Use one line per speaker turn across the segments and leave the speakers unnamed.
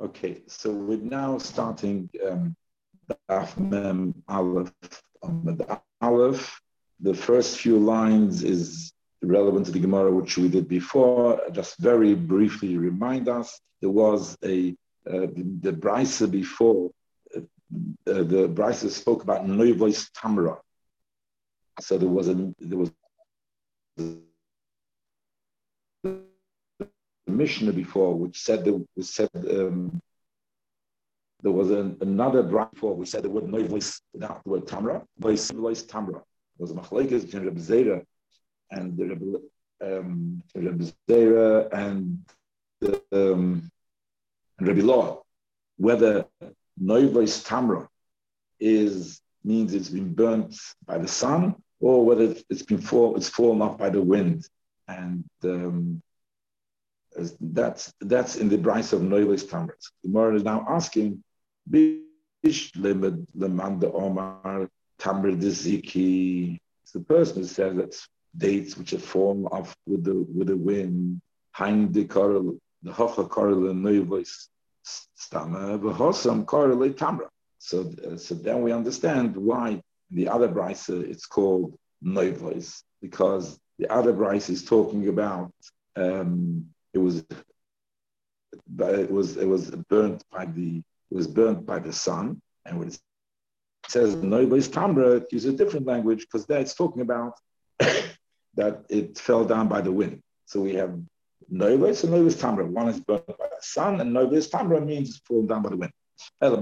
Okay, so we're now starting um, Mem Aleph. the Aleph, the first few lines is relevant to the Gemara, which we did before. Just very briefly remind us, there was a uh, the, Brisa before, uh, the Brisa spoke about Noivois Tamra. So there was a there was Mishnah before, which said was said um, there was an, another bride before which said the word no voice without the word tamra, voice tamra. Was a machlekes between Rebbe Zera and the Rebbe, um, Rebbe Zera and the um, and Law, whether no tamra is means it's been burnt by the sun or whether it's been fall it's fallen off by the wind. And um, that's that's in the price of Noilis Tamras. The Gemara is now asking, Bish lemanda Omar Tamr Ziki. It's the person who says that dates which are formed off with the with the wind, Hein the Karel, the Hocha Karel and Noilis Stama, Vahosam Karel Tamra. So, uh, so then we understand why the other brisa it's called Noilis, because the other brisa is talking about um, it was it was it was burnt by the it was burnt by the sun, and when it says nobody's tamra, it uses a different language because there it's talking about that it fell down by the wind. So we have nobody's and nobody's tamra. One is burnt by the sun, and nobody's tamra means it's fallen down by the wind. But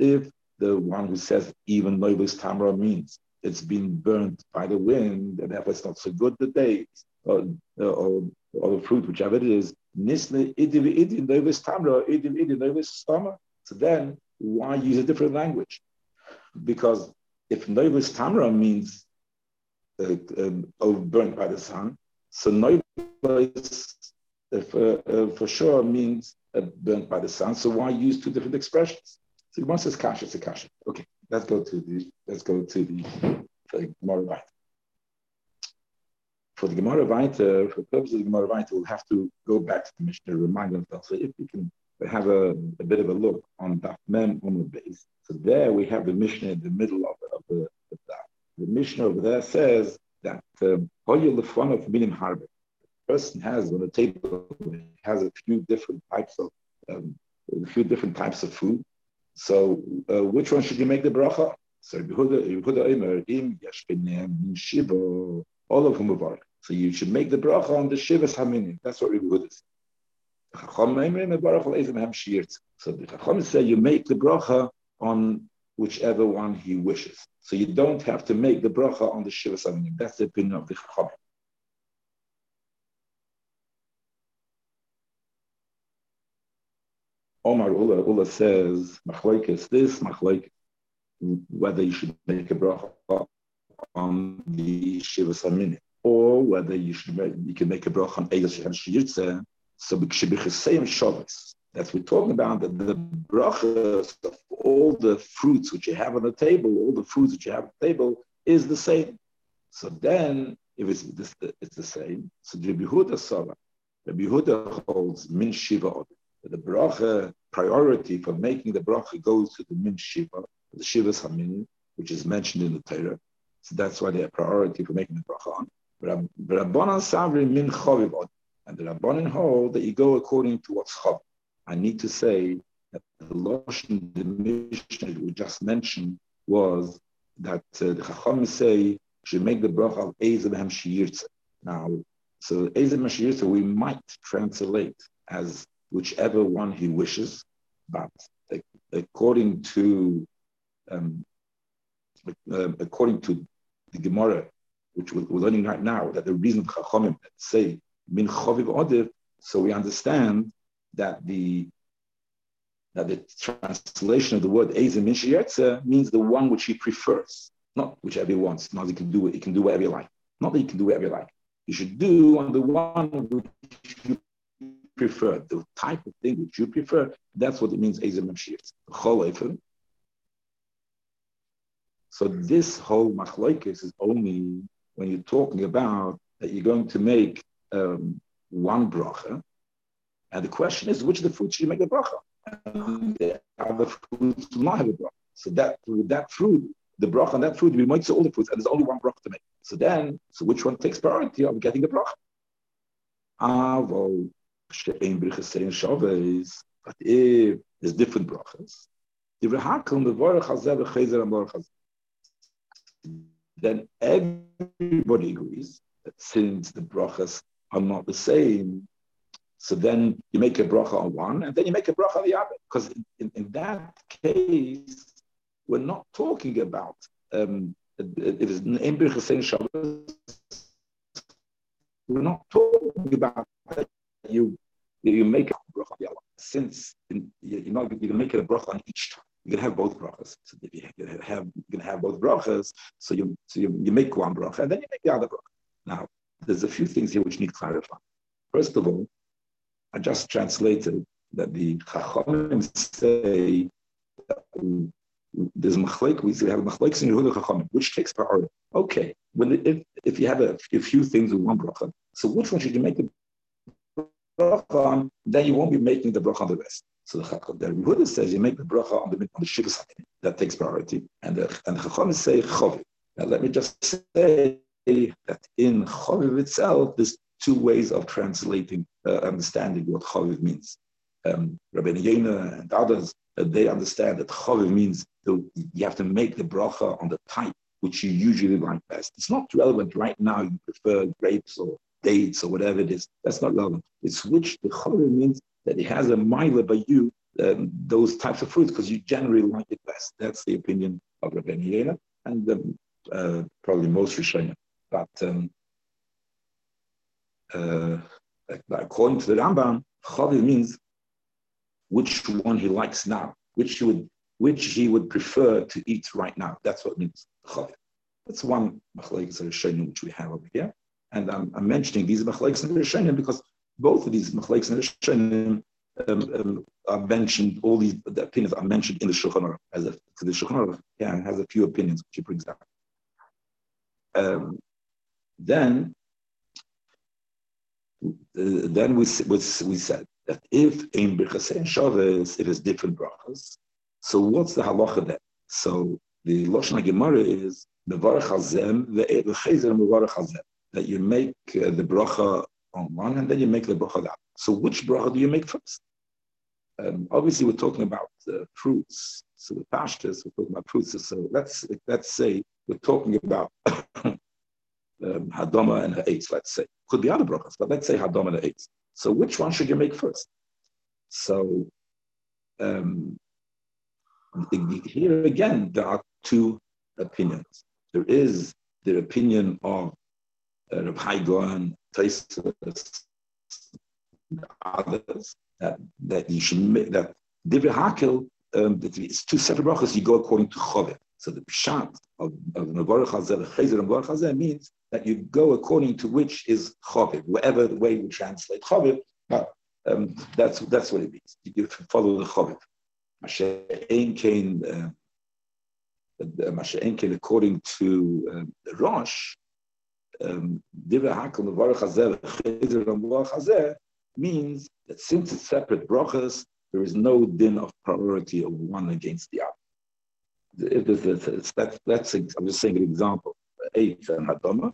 if the one who says even nobody's tamra means it's been burnt by the wind, and therefore it's not so good the date, or, or, or fruit, whichever it is, nisne idiv idin novis tamra, idiv idin novis stama. So then, why use a different language? Because if novis tamra means uh, um, burnt by the sun, so novis uh, for, uh, for sure means uh, burnt by the sun. So why use two different expressions? So one says kasha, it's a kasha. Okay, let's go to the let's go to the, the Gemara for the Gemara Weiter, for the purpose of the Gemara Weiter, we'll have to go back to the Mishnah, remind ourselves. So if we can have a, a bit of a look on Daf Mem on the base. So there we have the Mishnah in the middle of, of the, of Daf. The Mishnah over there says that um, Hoyel Lefon of Minim. The person has on the table has a few different types of um, a few different types of food. So uh, which one should you make the bracha? So Yehuda Yehuda Omer Im Yashbenem Shivo all of whom are so you should make the bracha on the Shivas Haminim. That's what Rebbe Huda says. So the Chacham say you make the bracha on whichever one he wishes. So you don't have to make the bracha on the Shivas Haminim. That's the opinion of the Chacham. Omar Ula, Ula says, Machlaikis this, Machlaikis, whether you should make a bracha on the Shivas Haminim or whether you should you can make a bracha on Egel Shechem Shiyitze. So B'Kshibichaseyim Shabbos. That's we're talking about the, the brachas of all the fruits which you have on the table, all the fruits which you have on the table is the same. So then, if it's it's the same. So Rabbi Yehuda Sava, Rabbi Yehuda holds min shiva. The bracha priority for making the bracha goes to the min shiva, the shivas hamin, which is mentioned in the Torah. So that's why they have priority for making the bracha on. Rabbanan Savri min chaviv And the Rabbanan hold that you go according to what's chav. I need to say that the Lashon, the Mishnah we just mentioned was that uh, the Chacham say should make the bracha of Ezem Hem Shiyirtze. Now, so Ezem Shiyirtze we might translate as whichever one he wishes, but according to um, uh, according to the Gemara, which we're learning right now, that the reason Chachamim say min choviv odiv, so we understand that the that the translation of the word ezim min means the one which he prefers, not whichever he wants. Not he can do it, he can do whatever you like. Not that he can do whatever you like. You should do on the one which you prefer, the type of thing which you prefer. That's what it means ezim min So this whole machlokes is only when you're talking about that you're going to make um, one bracha, And the question is, which of the fruits should you make the bracha? And the other fruits do not have a bracha. So that with that fruit, the bracha on that fruit, we might say all the fruits, and there's only one bracha to make. So then, so which one takes priority of getting the bracha? Avo she'ein brichas shaves, but if there's different brachas, then everybody agrees that since the brachas are not the same, so then you make a bracha on one, and then you make a bracha on the other. Because in, in that case, we're not talking about um, it is in Shabbos. We're not talking about that you you make a bracha on the other. Since you're not you can make a bracha on each time. You can have both brachas. So if you have you can have both brachas, so you so you, you make one bracha and then you make the other bracha. Now there's a few things here which need clarifying. First of all, I just translated that the Chachamim say there's machlek. We have machlek in Yehuda Chachamim, which takes priority. Okay, when if if you have a, a, few things with one bracha, so which one should you make the bracha on? Then you won't be making the bracha on the rest. So the the Yehuda says you make the bracha on the on the shivas that takes priority, and the and the Chachamim say chaviv. Now let me just say that in chaviv itself, there's two ways of translating, uh, understanding what chaviv means. Um, Rabbi Yena and others, uh, they understand that chaviv means you have to make the bracha on the type which you usually like best. It's not relevant right now. You prefer grapes or dates or whatever it is. That's not relevant. It's which the chaviv means that it has a mila by you um, those types of fruits because you generally like it best. That's the opinion of Rabbi Yena and um, uh, probably most Rishonim. But um, uh, according to the Rambam, chaviv means which one he likes now, which he would, which he would prefer to eat right now. That's what means chaviv. That's one machlekes rishonim which we have over here, and I'm, I'm mentioning these machlekes rishonim because both of these machlekes rishonim um, um, are mentioned. All these the opinions are mentioned in the Shulchan Aruch. As a, the Shulchan Aruch, yeah, has a few opinions which he brings down. Um, then uh, then we, we, we said that if in Birchas and Shavuos it is different brachas, so what's the halacha there? So the Lashon Gemara is Mevarach Hazem ve'echazer Mevarach Hazem that you make uh, the bracha on one and then you make the bracha. So which bracha do you make first? Um, obviously, we're talking about uh, fruits. So the pashtas, we're talking about fruits. So let's let's say we're talking about um, Hadoma and Ha'etz, let's say. Could be other brachas, but let's say Hadoma and Ha'etz. So which one should you make first? So um, here again, there are two opinions. There is the opinion of Reb Haigon, Taisus, others, that, that you should make, that Divrei Hakel, um, it's two separate brachas, you go according to Chovet. So the pshat of, of Nevarach Hazeh, Chezer and Hazeh means that you go according to which is Chaviv, whatever the way you translate Chaviv, but um, that's, that's what it means. You follow the Chaviv. Mashe'en Kain, uh, Mashe'en Kain, according to um, the Rosh, Divrei Hakel, Nevarach Hazeh, means that since it's separate brachas, there is no din of priority of one against the other that's, that's, I'm just saying an example, eight and Hadama.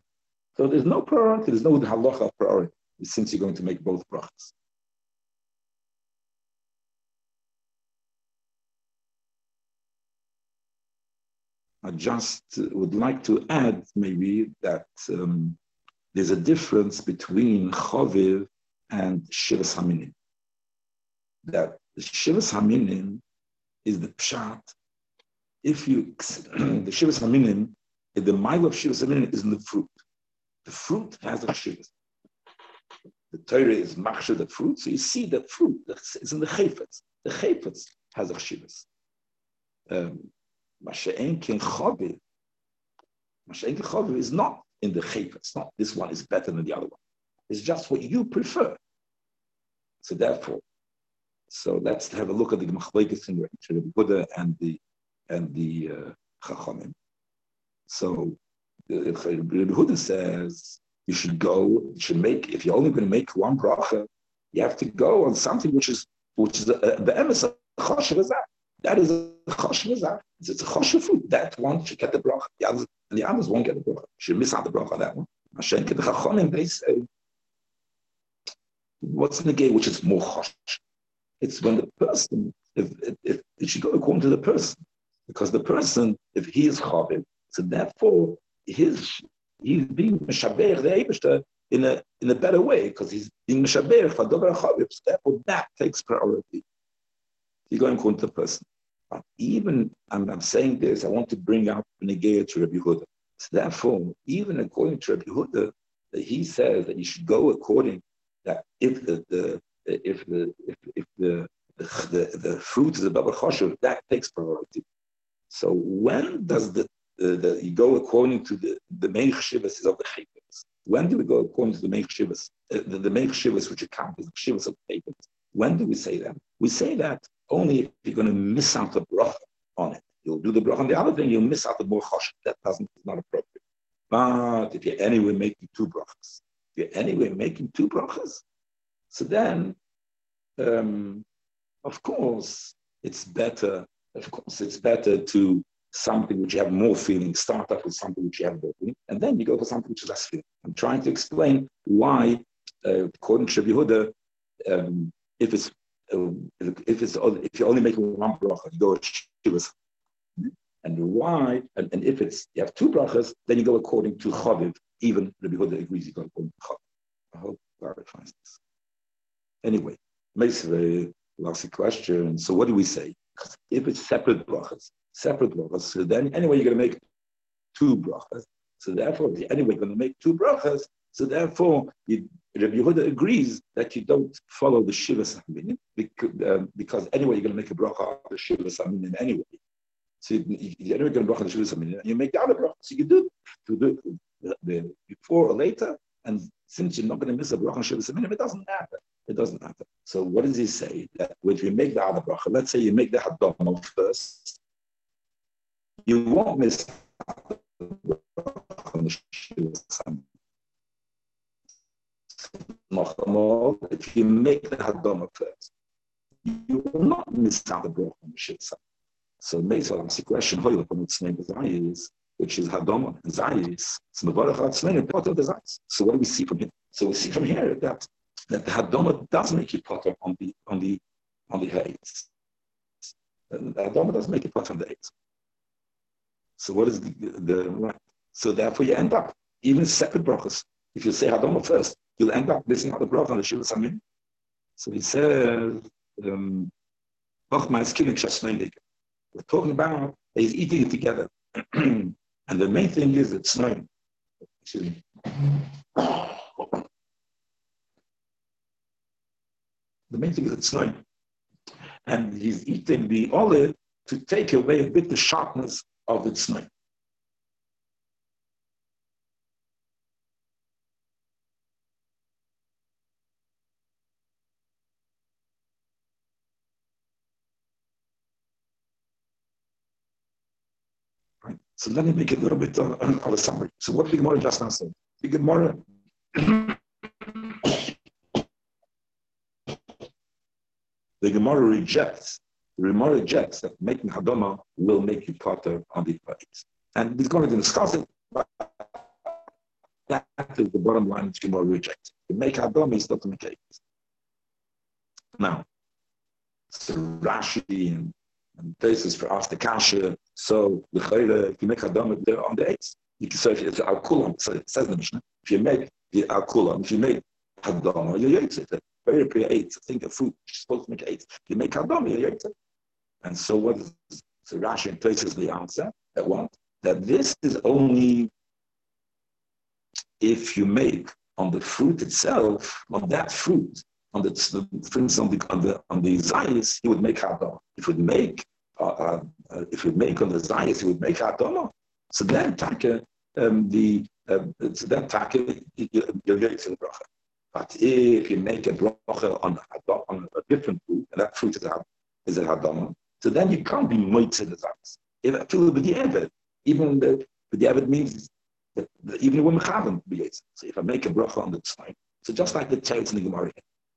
So there's no priority, there's no halacha priority, since you're going to make both brachas. I just would like to add maybe that um, there's a difference between Chaviv and Shivas Haminin. That the Shivas Haminin is the Pshat if you the shivas haminim, the mile of shivas haminim is in the fruit. The fruit has a shivas. The Torah is machshir the fruit, so you see that fruit is in the chayfetz. The chayfetz has a shivas. Masha'en ken is not in the chayfetz. Not this one is better than the other one. It's just what you prefer. So therefore, so let's have a look at the machlekes in the Buddha and the and the uh, Chachamim. So the Huda says you should go, you should make, if you're only going to make one bracha, You have to go on something which is which is the emes choshev That is a choshev It's a food. That one should get the bracha. The others, the others won't get the bracha. Should miss out the bracha that one. Hashem the chachonim they say, what's the gate which is more chosh? It's when the person, if, if, if it should go according to the person, because the person, if he is chavim, so therefore his he's being meshaber the Eibishter in a in a better way because he's being meshaber for dover chavim. So therefore that takes priority. You're going according to the person. But even I'm, I'm saying this, I want to bring out Negeya to Rabbi Huda. So therefore, even according to Rabbi Huda, he says that you should go according that if the, the if the if, if the the, the, the fruit is above a choshev, that takes priority. So when does the, the, the you go according to the the main chshivas of the chayvas? When do we go according to the main chshivas? Uh, the, the main chshivas which account as the chshivas of the chayvas? When do we say that? We say that only if you're going to miss out the bracha on it. You'll do the bracha on the other thing, you'll miss out the choshev. That doesn't is not appropriate. But if you're anyway making two brachas, if you're anyway making two brachas, so then, um, of course, it's better. Of course, it's better to something which you have more feeling. Start up with something which you have more feeling, and then you go for something which is less feeling. I'm trying to explain why, uh, according to Yehuda, um, if it's if it's if you're only making one bracha, you go shivas and why, and, and, if it's you have two brachas, then you go according to Chaviv. Even Rabbi Huda agrees you go according to Chaviv. I hope clarifies this. Anyway, basically, last question. So what do we say? If it's separate brachas, separate brachas, so then anyway you're going to make two brachas. So therefore, anyway, you're going to make two brachas. So therefore, you, Rabbi Yehuda agrees that you don't follow the Shiva Saminim because, um, because anyway, you're going to make a bracha of the Shiva Saminim anyway. So you, you anyway going to bracha the Shavuos you make the other bracha. So you do to do the, the, before or later, and since you're not going to miss a bracha Shavuos it doesn't matter. It doesn't matter. So what does he say? That when you make the other bracha, let's say you make the hadam first, you won't miss the if you make the hadam first, you will not miss out the bracha on the Shavuos so Meisal asks the question, Hoyle from its name is which is Hadoma and Zayis. So Mevarach Atzlein part the Zayis. So what do we see from here? So we see from here that that the Hadoma does make it potter on the on the on the hates. The Hadoma does make it potter on the hates. So what is the, the right? So therefore you end up even separate brachas. If you say Hadoma first, you'll end up missing out the bracha on the Shiva Samin. So he says, um, we're talking about he's eating it together. and the main thing is it's snowing. Excuse me. The main thing is it's snowing. And he's eating the olive to take away a bit the sharpness of its snowing. So let me make it a little bit uh, of a summary. So what did the Gemara just now say? The Gemara the Gemara rejects, the Gemara rejects that making Hadoma will make you potter on the place. And he's going to discuss it, but that is the bottom line which Gemara rejects. To make Hadoma is not to make it. Now, so Rashi and and places for after kasha. So the chayre, if you make hadam there on the eighth, you can if it's al kulam. So it says the Mishnah. If you make the al kulam, if you make hadam, you yaitz it. Very pre eight. I think a fruit you're supposed to make eight. If you make hadam, you it. And so what is so Rashi places the answer that what that this is only if you make on the fruit itself, on that fruit, on the, for on the on the on the zayis, he would make hadam. If would make uh, uh, if you make on the zayis, he would make hadam. So then, taka um, the uh, so then taka you're the bracha. But if you make a bracha on on a different fruit, and that fruit is a is a hadam, so then you can't be moitze the zayis. If I feel the ever, even the the ever means that even when we haven't So if I make a bracha on the tzayim, so just like the teretz in the Gemara,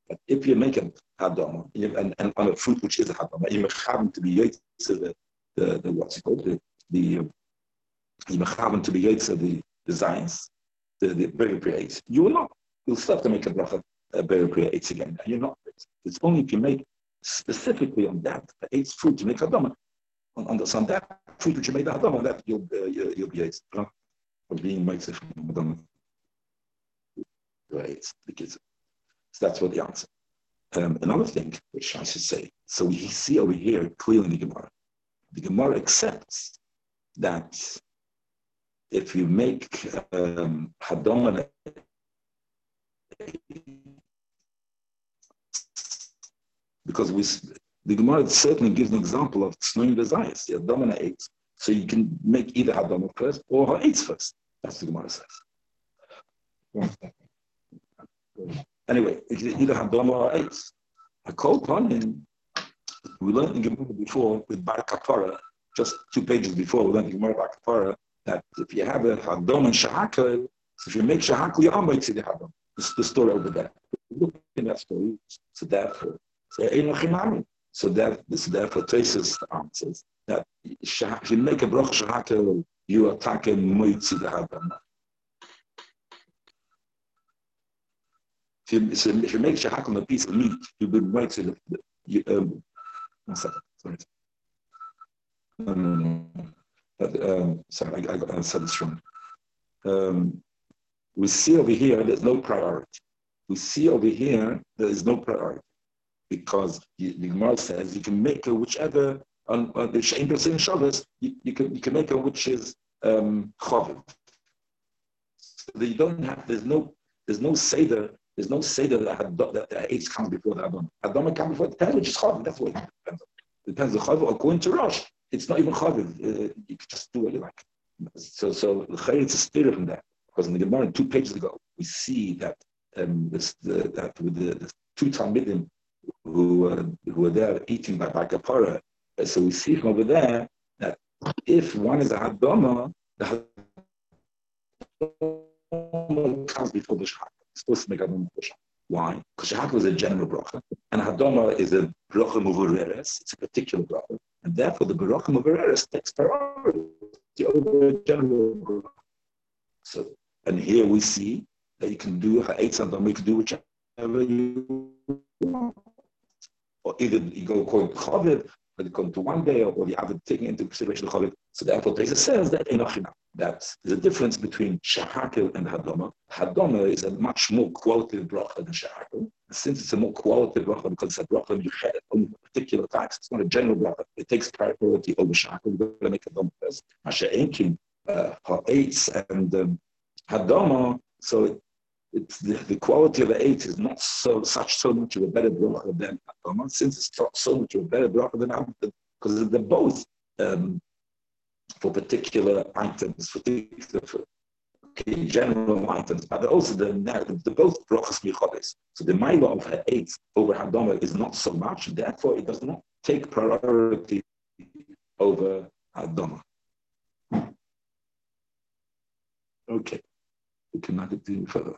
that if you make a hadama and, and on a fruit which is a hadama, you happen to be the, the, the what's it called the the you happen to be the designs the the very creates. You will not. You'll still have to make a bracha a very creates again. You're not. It's only if you make specifically on that the eighth fruit you make hadama on, on, the, on that fruit which you made the hadama that you'll uh, you'll be eight of being mitzvah from hadama. Right, because so that's what the answer. Um, another thing which I should say, so we see over here clearly in the Gemara, the Gemara accepts that if you make um, Hadom because we, the Gemara certainly gives an example of snowing desires, the Hadom eight. So you can make either Hadom first or her eggs first. That's the Gemara says. Anyway, either Eight. A cold one, we learned in Gemara before with Bar Kapara, just two pages before, we learned in Gemara Bar Kapara, that if you have a Hadom and Shahakal, if you make Shahakal, you are the Hadom. This is the story over there. Look in that story. So therefore, so so that this therefore traces the answers that if you make a brach Shahakal, you attack a mitzvah the Hadom. If you, so if you make shahak on a piece of meat, you would write to the, you, um, one second, sorry. No, no, no. Um, sorry, I, I, I said this wrong. Um, we see over here there's no priority. We see over here there is no priority because the Gemara says you can make a whichever on, on the Shein B'Sin Shabbos, you, you, can you can make a which is um, So you don't have there's no there's no seder there's no say that that the AIDS comes before the Adon. Adon comes before the depends which is Chaviv. That's what it depends. It depends on Chaviv. According to Rosh, it's not even Chaviv. Uh, you can just do what you like. So, so is a spirit from that. Because in the Gemara, two pages ago, we see that um, this, the, that with the, the two Talmidim who, uh, who were there eating by, by Kapara, uh, so we see from over there that if one is a Hadoma, the Hadoma comes before the Shach supposed to make Hadoma kosher. Why? Because Shahak was a general bracha, and Hadoma is a bracha muvureres. It's a particular bracha, and therefore the bracha muvureres takes priority over the general bracha. So, and here we see that you can do ha'etz Hadoma, you can do whichever you want. Or either you go according to Chavid, or you come to one day, or have it taken into consideration the Chavid. So therefore, Teza says that enochina that the difference between Shahakil and Hadoma. Hadoma is a much more qualitative bracha than Shahakil. Since it's a more qualitative bracha because it's a bracha you had on particular types, it's not a general bracha. It takes priority over Shahakil. We're going to make Hadoma first. Masha Enkin, uh, Ha'etz, and um, Hadoma, so it, it's the, the, quality of the eight is not so such so much of a better bracha than Hadoma, since it's not so much of a better bracha than Hadoma, because they're both um, for particular items, for particular for, okay, general items, but also the, the both brachas michodes. So the mila of her eight over Hadoma is not so much, therefore it does not take priority over Hadoma. Okay, we cannot continue further.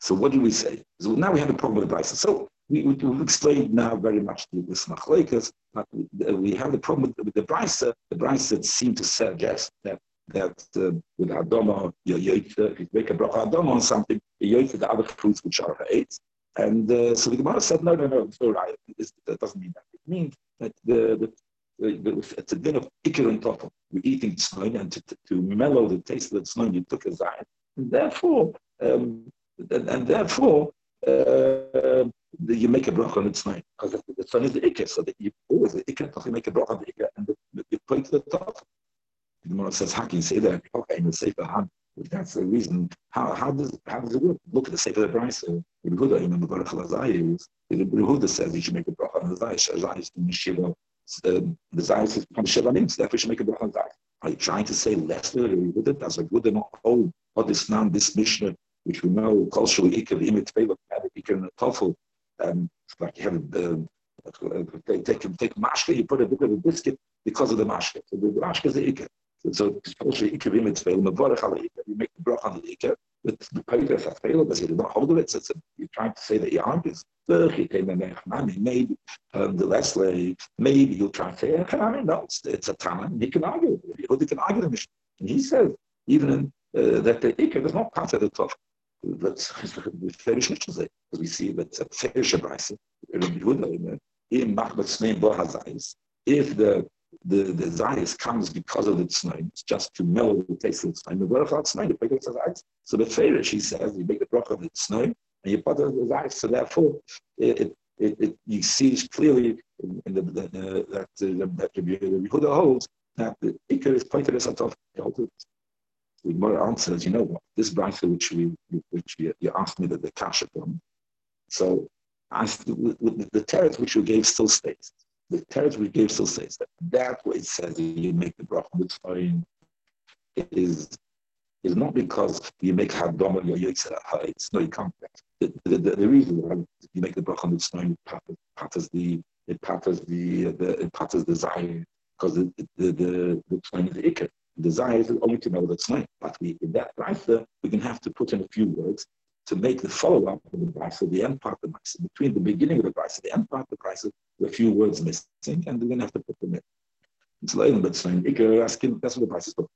So what do we say? So now we have a problem with Brisa. So we, we, have explained now very much this machlekes, but we have the problem with, with the brisa. The brisa seem to suggest that that uh, with adoma, you if you make a bracha adoma on something, you the other fruits which are eight. And uh, so the Gemara said, no, no, no, it's all right. It's, that doesn't mean that. It means that the, the, the it's a din of ikir and tofel. We're eating tznoin, and to, to, to, mellow the taste of the tznoin, you took a zayin. And therefore, um, and, and, therefore, uh, you make a bracha on its name because the sun is the ikka, so that you always the ikka, you make a bracha on the ikka, and the, you point to the top. The Gemara says, how can you say that? Okay, in the Sefer hand. That's the reason. How, how does how does it work? Look at the Sefer of Brisa. The Yehuda, in the Baruch Lazai, the Yehuda says you should make a bracha on the Zay. Zay is the Shiva. The Zay is from Shiva um, means therefore you should make a bracha on Zay. Are you trying to say less than Yehuda? That's a good and hold. What this now, this Mishnah, which we know culturally, Ikar, Imit, Fela, Ikar, and Tofel, um, like you have um, take, take, take mashke, you put a bit of a biscuit because of the mashke. So the mashke is the ikka. So especially ikka v'mitzvah, mevorach al ikka. You make the brach on the ikka with the paytas afel, but you don't hold of it. So a, you're trying to say that he argues. Maybe um, the Leslie, maybe you'll try to say, no, it's, it's a time. He can argue. He can argue the mission. And he says, even in, uh, that the Iker is not part of the Tov. That's very because we see that a fair Shabbat, in Machbat's name, if the the the zayis comes because of the tznoim, it's just to mellow the taste of the tznoim. The baruch tznoim, the baruch zayis. So the favorite, she says, you make the bracha of the tznoim, and you put the zayis. So therefore, it, it, it, you see clearly in the, the, uh, that uh, that the Yehuda holds that the ikar is pointed as a top. The Gemara answers, you know what? This brisa which we which you, you asked me that the kasha from. So, as the, the, the teretz which you gave still stays. The territory gave still says that that way it says you make the bracha mitzvah is is not because you make hadom or yitzhak it's no you can't. The, the, the, the reason why you make the bracha it patters the it patters the, the it patters the desire because the the the, the is the ikar the desire is only to know the tznaim but we in that brisa we can have to put in a few words to make the follow-up of the brisa, the end part of the brisa, between the beginning of the brisa, the end part of the brisa, a few words missing, and we're going to have to put them in. It's like, but saying, asking, that's what the brisa is called.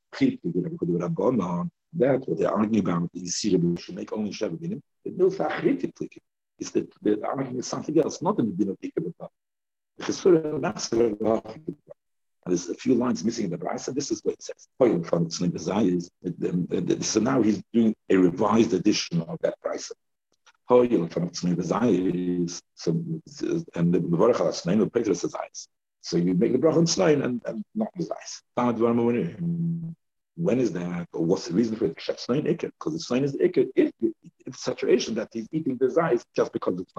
That's what they're arguing about. You see, we should make only Sheva Binim. The Bill Fachritik is that the argument is something else, not in the din of Ikar. The Chesura Master there's a few lines missing in the Brisa. This is what it says. So now he's doing a revised edition of that Brisa. So, and the Baruch HaSnaim, the Peter says. So you make the Baruch HaSnaim and, and not his. When is that? Or what's the reason for it? Because the Snain is the Iker. If saturation that he's eating the eyes just because it's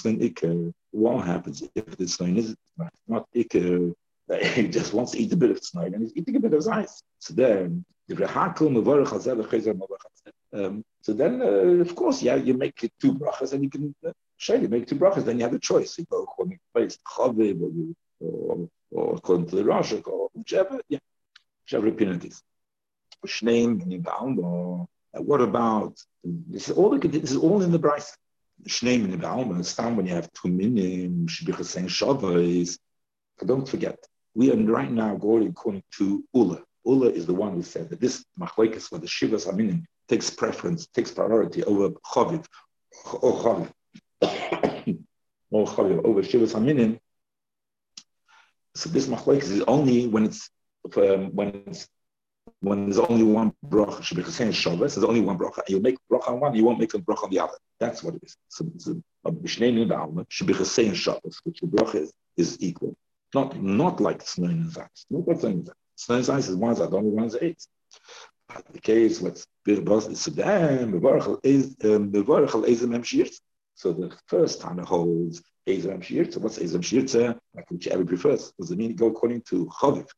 fine. What happens if the Snain is not Iker? He just wants to eat a bit of Snain and he's eating a bit of ice. So then, um, so then, uh, of course, yeah, you make it two brachas and you can uh, show you make two brachas, then you have a choice. You go according to place, or, or, or according to the Rashik, or whichever, yeah, whichever opinion it is. Shneim, what about this is all the, this is all in the Bryce. Shneim in Baalma, stand when you have two minim, Shibichasen Shavais. Don't forget, we are right now going according to Ula. Ula is the one who said that this machlekes for the Shivas Aminim takes preference, takes priority over Chaviv, or Chaviv, or Chaviv, over Shivas Aminim. So this machlekes is only when it's um, when it's when there's only one bracha, Chasen Shabbos, there's only one bracha. You make bracha on one, you won't make a bracha on the other. That's what it is. So, so uh, a Mishnei in the Alma should be Chasen Shabbos, which the bracha is, is equal. Not not like Snoin and Zayis. Not like Snoin and Zayis. Snoin and Zayis is one's Adon, one's eight. But the case with Birbos is Sudan, is Bevarachal Ezem Shirt. So the first time it holds Ezem Shirt. So what's Ezem Shirt? Like whichever prefers. Does it mean go according to Chaviv?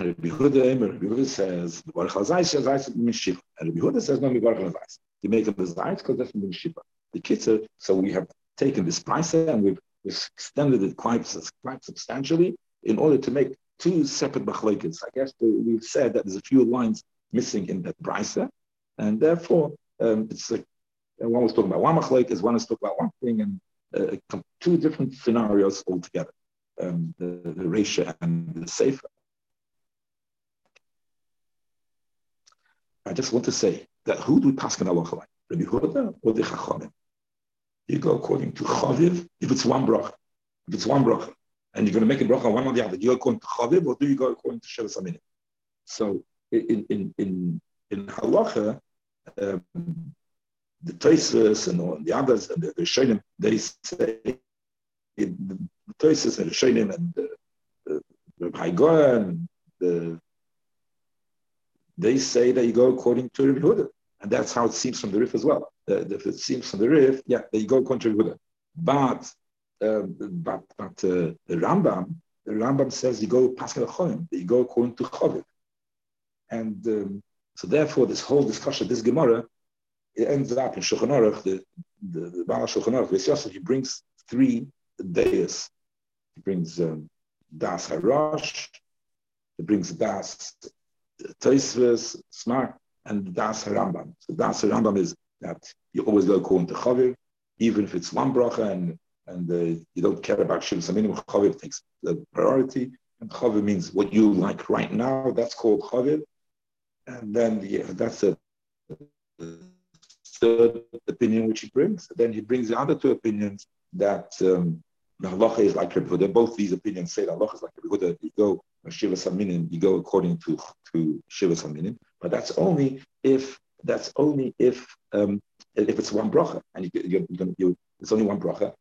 Rabbi Huda, Rabbi Huda says, Baruch HaZayis says Zayis Mishiva. And Rabbi Huda says, no, Baruch HaZayis. You make the Zayis because that's Mishiva. The Kitzur, so we have taken this price and we've, extended it quite, quite substantially in order to make two separate machlekes. I guess we've said that there's a few lines missing in that brisa, and therefore um, it's like one was talking about one machlekes, one is talking about one thing, and uh, two different scenarios altogether. Um, the, the Resha and the Sefer. I just want to say that who do we pass in Allah like? Rabbi Huda or the Chachamim? You go according to Chaviv if it's one bracha. If it's one bracha, and you're going to make a bracha one or the other, do you go according to Chaviv or do you go according to Shevas Aminim? So in in in in halacha, um, the Tosfos and the others and the Rishonim, they say the Tosfos and the Rishonim and the, the, the Haigoan, the they say that you go according to Rabbi Huda. And that's how it seems from the Rif as well. Uh, if it seems from the Rif, yeah, you go according to Rabbi Huda. But, uh, but, but uh, the Rambam, the Rambam says you go Pascal Cholim, you go according to Chovik. And um, so therefore, this whole discussion, this Gemara, it ends up in Shulchan Aruch, the, the, the Baal Shulchan Aruch, he brings three days. He brings um, Das Harash, he brings Das Taisves, smart, and Das Rambam. So Das Rambam is that you always go according to Chavir, even if it's one bracha and and uh, you don't care about Shiv Saminim, Chavir takes the priority. And Chavir means what you like right now, that's called Chavir. And then yeah, that's a third opinion which he brings. Then he brings the other two opinions that um, the halacha is like Rebbe Both these opinions say that halacha is like Rebbe You go Shiva Saminim, you go according to to Shiva Saminim, but that's only if that's only if um, if it's one bracha and you, you, you, it's only one bracha.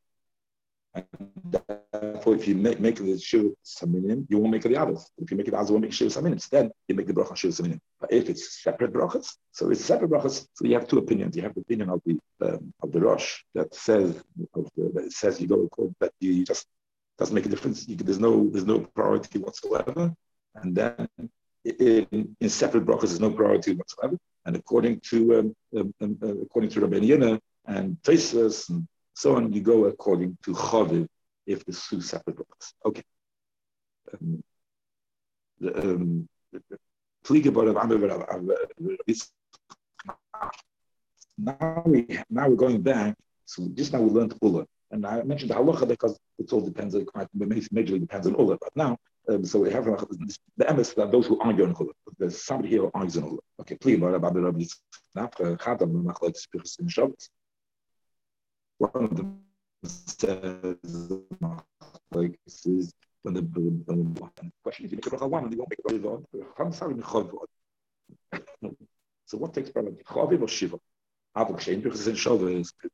And therefore, if you make, make the shiva saminim, you won't make the others. If you make the others, you won't make shiva saminim. Then you make the bracha shiva saminim. But if it's separate brachas, so it's separate brachas. So you have two opinions. You have the opinion of the um, of the Rosh that says of the, that says you go according that you, you just doesn't make a difference. You, there's no there's no priority whatsoever. And then in, in separate brachas, there's no priority whatsoever. And according to um, um, um uh, according to Rabbi Yina and Tosfos and so on, you go according to Chaviv if the two separate brachas. Okay. Um, um, now we now we're going back. So just now we learned Ula, and I mentioned the halacha because it all depends. It majorly depends on Ula. But now um, so we have uh, the emes that those who argue on chuluk. There's somebody here who argues on chuluk. Okay, please, Lord, about the Rabbi Shabbos. One of them says, like, when the, when the question is, you make a one and you won't make a. So what takes priority, chaviv or shiva? But if it's then okay,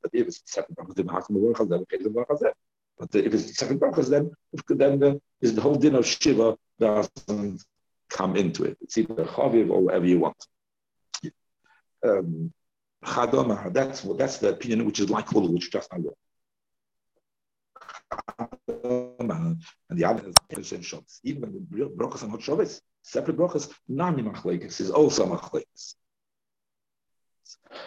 but if it's second brachas, then then the, whole din of shiva doesn't come into it. It's either chaviv or whatever you want. Um, that's that's the opinion which is like all which just now. And the other is. Even when the brachas are not Shabbos, separate brachas, nami machlekes is also machlekes.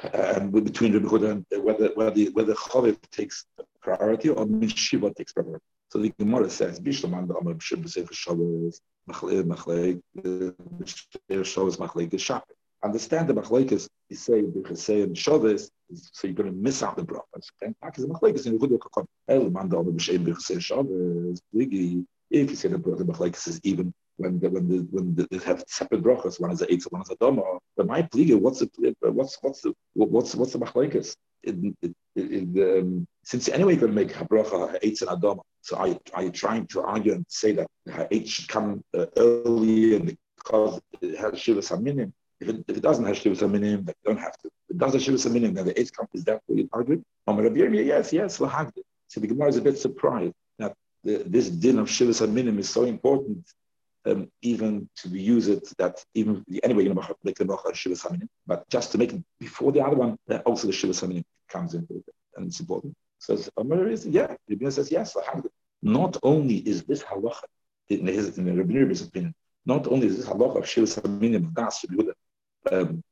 Um, and between Rebbe Huda and whether whether whether takes priority or Mishiva takes priority. So the Gemara says, Bishlam and Amar B'Shem B'Sefer Shabbos, Machlei, Machlei, B'Shem Shabbos, Machlei, Geshach. Understand the Machlekes, you say, B'Chesei and Shabbos, so you're going to miss out the brachas. And in. El da Amar B'Shem Shabbos, if you say the Machlekes is even when the, when the, when the, they have separate brachas, one is a eitz, and one is a doma. But my pliga, what's the what's what's the what's what's the machlekes? Um, since anyway you're going to make a bracha eitz and adoma, so are you, are you trying to argue and say that her eitz should come uh, earlier because it has shiva saminim? If it, if it doesn't have shiva saminim, then you don't have to. If it does have shiva saminim, then the eitz comes. Is that what you're arguing? Yes, yes, lahagdi. So the Gemara is a bit surprised that the, this din of shiva saminim is so important um, even to use it that even anyway you know make the bracha shiva saminim, but just to make it before the other one, also the shiva saminim comes into it, and it's important. Says Amar is yeah, Rabbi says yes. Not only is this halacha in his in Rabbi opinion, not only is this halacha of shiva saminim das um,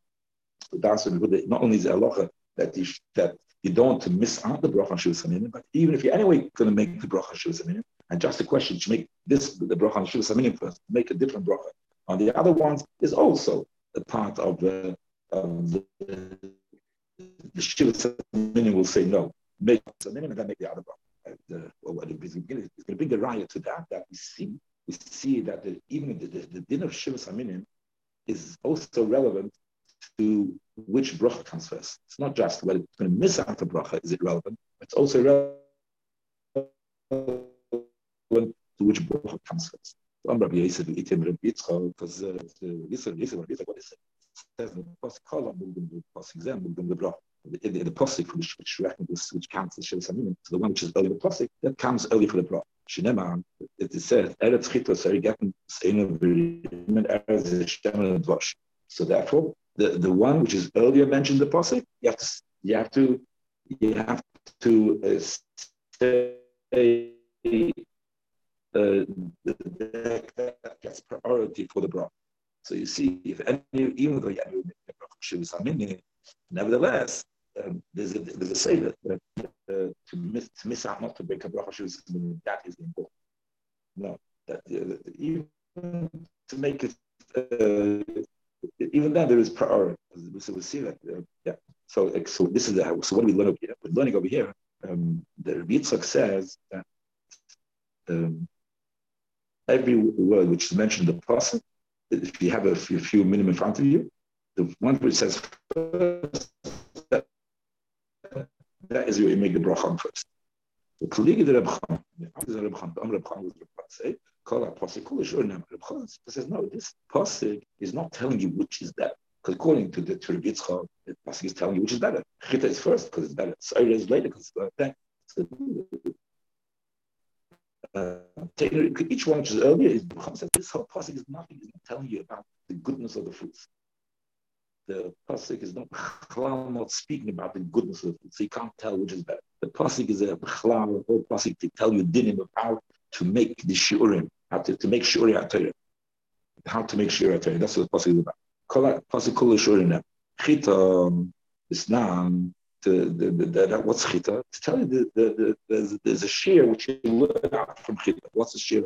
das not only is it halacha that you, that you don't miss out the bracha shiva saminim, but even if you're anyway going to make the bracha shiva saminim, and just a question to make this the bracha on Shiva Saminim first, make a different bracha on the other ones is also a part of the, of the, the Shiva Saminim will say no, make Saminim and then make the other bracha. Uh, well, it's going to bring a riot to that that we see we see that the, even the, the, the din of Shiva Saminim is also relevant to which bracha comes first. It's not just whether it's going to miss out a bracha, is it relevant? It's also relevant to which bracha comes first. I'm Rabbi Yisrael, Itim Rabbi Yitzchak, because Yisrael, Yisrael, Yitzchak, says in the Pasuk, Kol Amugdim, the Pasuk Zem, Mugdim, the bracha. The, the, the Pasuk, which, which reckons, which counts as Shiv Saminim, so the one which is early the Pasuk, that comes early for the bracha. Shinema, it is said, Eretz Chitos, Erigatim, Seinu, Virim, Eretz, Shem, Dvash. So therefore, the, the one which is earlier mentioned in the Pasuk, you have to, you have to, you have to uh, say, uh, that gets priority for the bra. So you see, if any, even though nevertheless, um, there's a there's a say that uh, to miss to miss out not to break a bracha that is important. No, that uh, even to make it uh, even then there is priority. so we see that. Uh, yeah. So, so this is the, so what we learn over here? We're learning over here. Um, the Yitzchak says that um, every word which is mentioned in the process, if you have a few, few minimum in front of you, the one which says first, that, that is your make the bracha first. The colleague the Chaim, the Reb the Reb Chaim was say, call that says no, this pasuk is not telling you which is better. Because according to the to Reb Yitzchak, the pasuk is telling you which is better. Chita is first because it's better. Saira is later because it's better. So, uh, each one which is earlier is says this whole pasuk is nothing. It's not telling you about the goodness of the fruits the pasuk is not not speaking about the goodness of it, so you can't tell which is better. The pasuk is a chalal, whole pasuk to tell you dinim how to make the shiurim, how to, to make shiurim atayim, how to make shiurim atayim. That's what the pasuk is about. Pasuk kol shiurim. Chita is now the, the, the, the, what's chita? To tell you the, the, the, there's, there's a shear which you learn out from chita. What's the shear?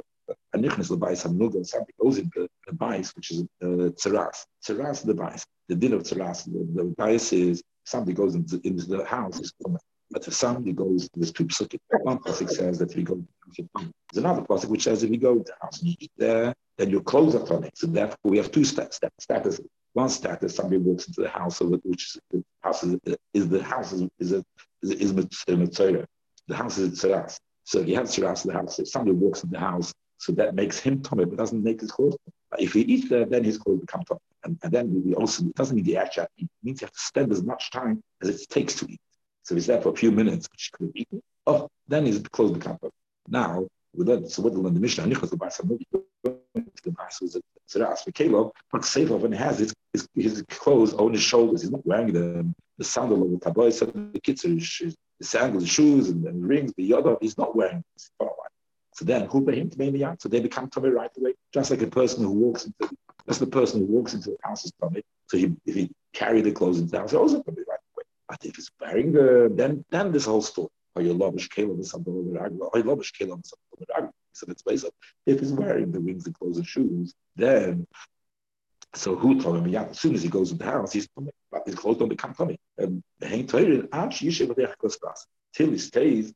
A nichnas lebais hamnuga, something goes in the, the bias, which is uh, tzeras. Tzeras the bias the din of tzaras, the, the bias is somebody goes into, into the house, is but if somebody goes, there's two psukim. One pasuk says that if you go, there's another pasuk which says if you go to the house you eat there, then your clothes are funny. So therefore, we have two stats. Status. One status, somebody walks into the house of it, which is house is, the house is is a, is, is, is The house is a tzaras. So if have tzaras in the house, if somebody walks in the house, so that makes him tummy, but doesn't make his clothes. If he eats there, then his clothes become tummy. And, and then we also, it doesn't mean the actual. It means you have to spend as much time as it takes to eat. So he's there for a few minutes, which he could have eaten. Oh, then his clothes become tummy. Now, we learn, so what we learn the Mishnah, the Bar so ask for Caleb, but Sefer, when he has his, his, his, clothes on his shoulders, he's not wearing the, the sandal of the taboy, so the kids, his, the sandals, shoes, and, the rings, the yada, he's not wearing this. So then, who him to the out? So they become tummy right away, just like a person who walks into that's the person who walks into the house is tummy. So he, if he carry the clothes into the house, also tummy right away. But if he's wearing the, then then this whole story. Oh, you love Caleb or something over Oh, you love Caleb or something over So it's based on if he's wearing the rings and clothes and shoes, then so who told him? Yeah, as soon as he goes into the house, he's. But his clothes don't become tummy. And hang till he stays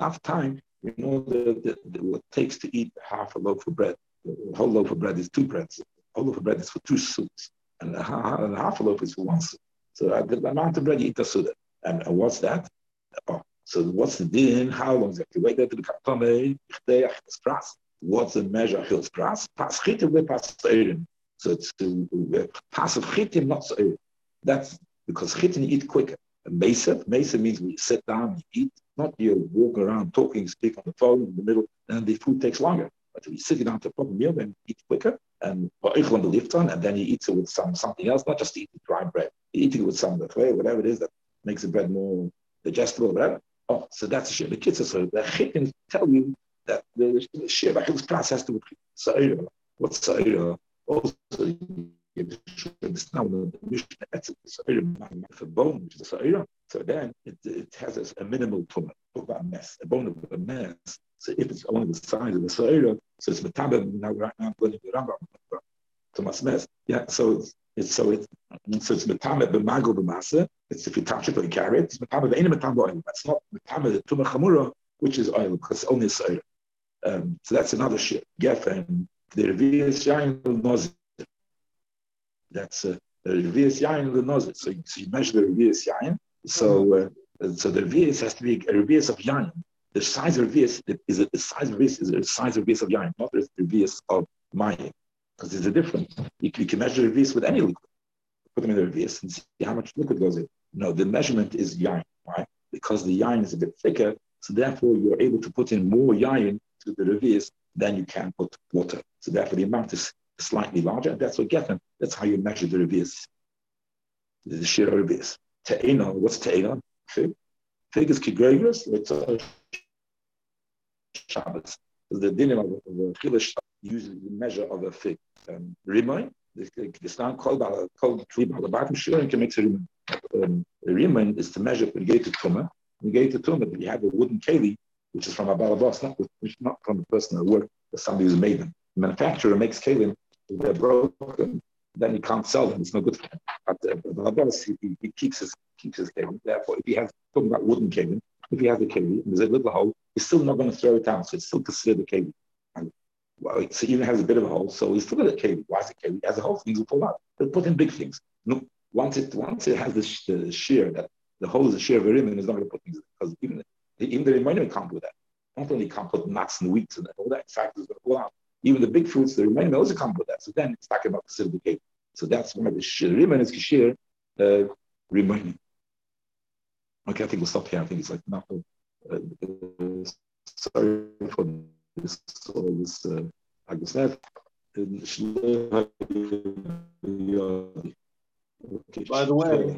enough time you know the, the, the, what it takes to eat half a loaf of bread. A whole loaf of bread is two breads. A whole loaf of bread is for two soups, and a, and half a loaf is for one soup. So uh, the amount of bread you eat the suda. And, and what's that? Oh, so what's the din? How long does it have to wait there to the katome? What's the measure of hills pras? Pas chitim pas So it's to pass of chitim, not so. That's because chitim eat quicker. Mesa, mesa means we sit down, and eat, not you walk around talking, speak on the phone in the middle, and the food takes longer. But we sit down to a proper meal and eat quicker, and on the lift on, and then you eat it with some something else, not just eat dry bread. You eat it with some whatever it is that makes the bread more digestible, whatever. Oh, so that's a are so the chickens tell you that the shir process has to be sa'ira. What's sa'ira? Also, now the Mishnah a bone, which is a So then it, it has a, minimal tumor, a mess, a bone of a mess. So if it's only the size of the Sa'ira, so it's metabel, now right now I'm going to Rambam, tumas mess. Yeah, so it's, it's so it's so it's metame b'mago b'masa. It's if you touch it or you carry it. It's metame b'ein metame oil. That's not metame the tuma chamura, which is oil because only a Um, so that's another shit. Geffen the revius yain nozik. That's uh, the revius yain lenozit. So, so you measure the revius yain. So uh, so the revius has to be a revius of yain. The size of revius is the size of revius is the size of revius of yain, not the revius of mayim. Because there's a difference. You, you can measure revius with any liquid. Put them in the revius and see how much liquid goes in. No, the measurement is yain. right? Because the yain is a bit thicker, so therefore you're able to put in more yain to the revius than you can put water. So therefore the amount is slightly larger. That's what Geffen. That's how you measure the revius. The sheer revius. Te'ena, what's te'ena? Fig. Fig is kigregulus. It's a Shabbos. The dinim of the chilish uses the measure of a fig. Um, Rimon, not called called the. Sure, you can make a rimon. Um, rimon is to measure negated. You have a wooden keli, which is from a balabas, not not from the person who worked, somebody who's made them. The manufacturer makes kalim they're broken, then he can't sell them. It's no good for him. But uh, he, he keeps his keeps his keli. Therefore, if he has talking about wooden keli, if he has a keli and there's a little hole, he's still not going to throw it out, So it's still considered a keli. Well, so even has a bit of a hole, so he's still a keli. Why is it keli? He has a hole, things will fall out. They'll put in big things. No, once it once it has the, the shear that the hole is a shear of a rim and it's not going to put things in because even even the remainder can't do that. Not only can't put nuts and wheats and all that, in fact, going to fall out. Even the big fruits, the remainder also can't put that. So then it's talking about the keli. So that's why the rim is shear uh, remaining. Okay, I think we'll stop here. I think it's like not. Uh, uh, sorry for this all this uh,
By the way,